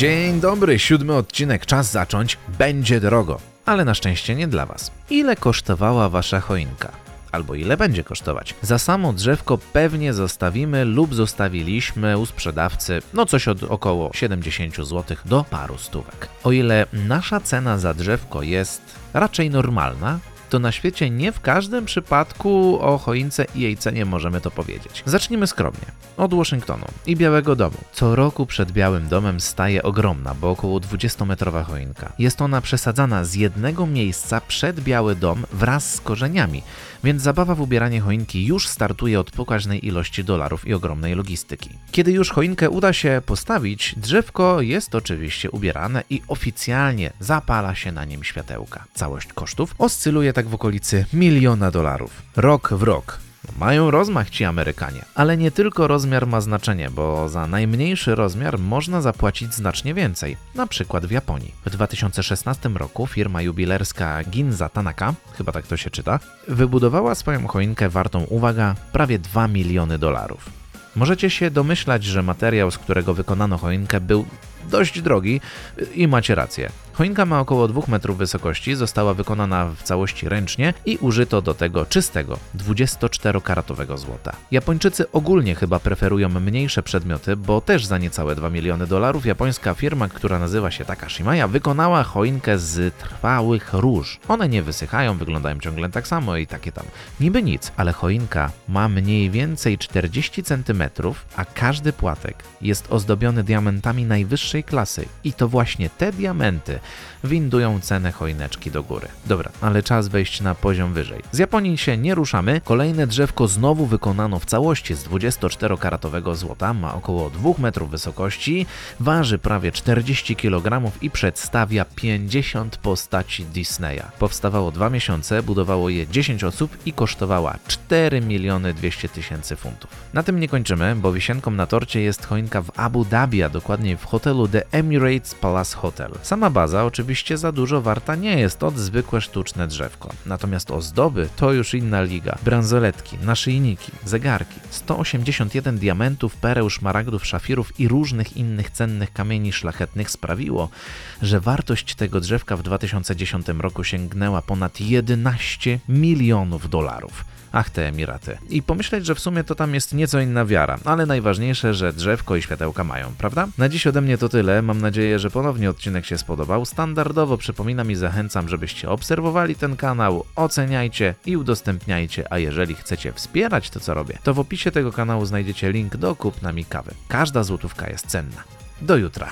Dzień dobry, siódmy odcinek, czas zacząć. Będzie drogo, ale na szczęście nie dla Was. Ile kosztowała Wasza choinka? Albo ile będzie kosztować? Za samo drzewko pewnie zostawimy lub zostawiliśmy u sprzedawcy no coś od około 70 zł do paru stówek. O ile nasza cena za drzewko jest raczej normalna, to na świecie nie w każdym przypadku o choince i jej cenie możemy to powiedzieć. Zacznijmy skromnie. Od Waszyngtonu i Białego Domu. Co roku przed Białym Domem staje ogromna, bo około 20-metrowa choinka. Jest ona przesadzana z jednego miejsca przed Biały Dom wraz z korzeniami, więc zabawa w ubieranie choinki już startuje od pokaźnej ilości dolarów i ogromnej logistyki. Kiedy już choinkę uda się postawić, drzewko jest oczywiście ubierane i oficjalnie zapala się na nim światełka. Całość kosztów oscyluje tak w okolicy miliona dolarów. Rok w rok. Mają rozmach ci Amerykanie. Ale nie tylko rozmiar ma znaczenie, bo za najmniejszy rozmiar można zapłacić znacznie więcej, na przykład w Japonii. W 2016 roku firma jubilerska Ginza Tanaka, chyba tak to się czyta, wybudowała swoją choinkę wartą, uwaga, prawie 2 miliony dolarów. Możecie się domyślać, że materiał, z którego wykonano choinkę, był dość drogi i macie rację. Choinka ma około 2 metrów wysokości, została wykonana w całości ręcznie i użyto do tego czystego 24-karatowego złota. Japończycy ogólnie chyba preferują mniejsze przedmioty, bo też za niecałe 2 miliony dolarów japońska firma, która nazywa się Takashimaya, wykonała choinkę z trwałych róż. One nie wysychają, wyglądają ciągle tak samo i takie tam. Niby nic, ale choinka ma mniej więcej 40 cm, a każdy płatek jest ozdobiony diamentami najwyższej klasy i to właśnie te diamenty windują cenę choineczki do góry. Dobra, ale czas wejść na poziom wyżej. Z Japonii się nie ruszamy. Kolejne drzewko znowu wykonano w całości z 24-karatowego złota, ma około 2 metrów wysokości, waży prawie 40 kg i przedstawia 50 postaci Disneya. Powstawało 2 miesiące, budowało je 10 osób i kosztowała 4 miliony 200 tysięcy funtów. Na tym nie kończymy, bo wisienką na torcie jest choinka w Abu Dhabi, a dokładniej w hotelu The Emirates Palace Hotel. Sama baza oczywiście za dużo warta nie jest od zwykłe sztuczne drzewko. Natomiast ozdoby to już inna liga. Bransoletki, naszyjniki, zegarki, 181 diamentów, pereł, szmaragdów, szafirów i różnych innych cennych kamieni szlachetnych sprawiło, że wartość tego drzewka w 2010 roku sięgnęła ponad 11 milionów dolarów. Ach, te Emiraty. I pomyśleć, że w sumie to tam jest nieco inna wiara, ale najważniejsze, że drzewko i światełka mają, prawda? Na dziś ode mnie to tyle. Mam nadzieję, że ponownie odcinek się spodobał. Standardowo przypominam i zachęcam, żebyście obserwowali ten kanał, oceniajcie i udostępniajcie, a jeżeli chcecie wspierać to, co robię, to w opisie tego kanału znajdziecie link do kupna mi kawy. Każda złotówka jest cenna. Do jutra.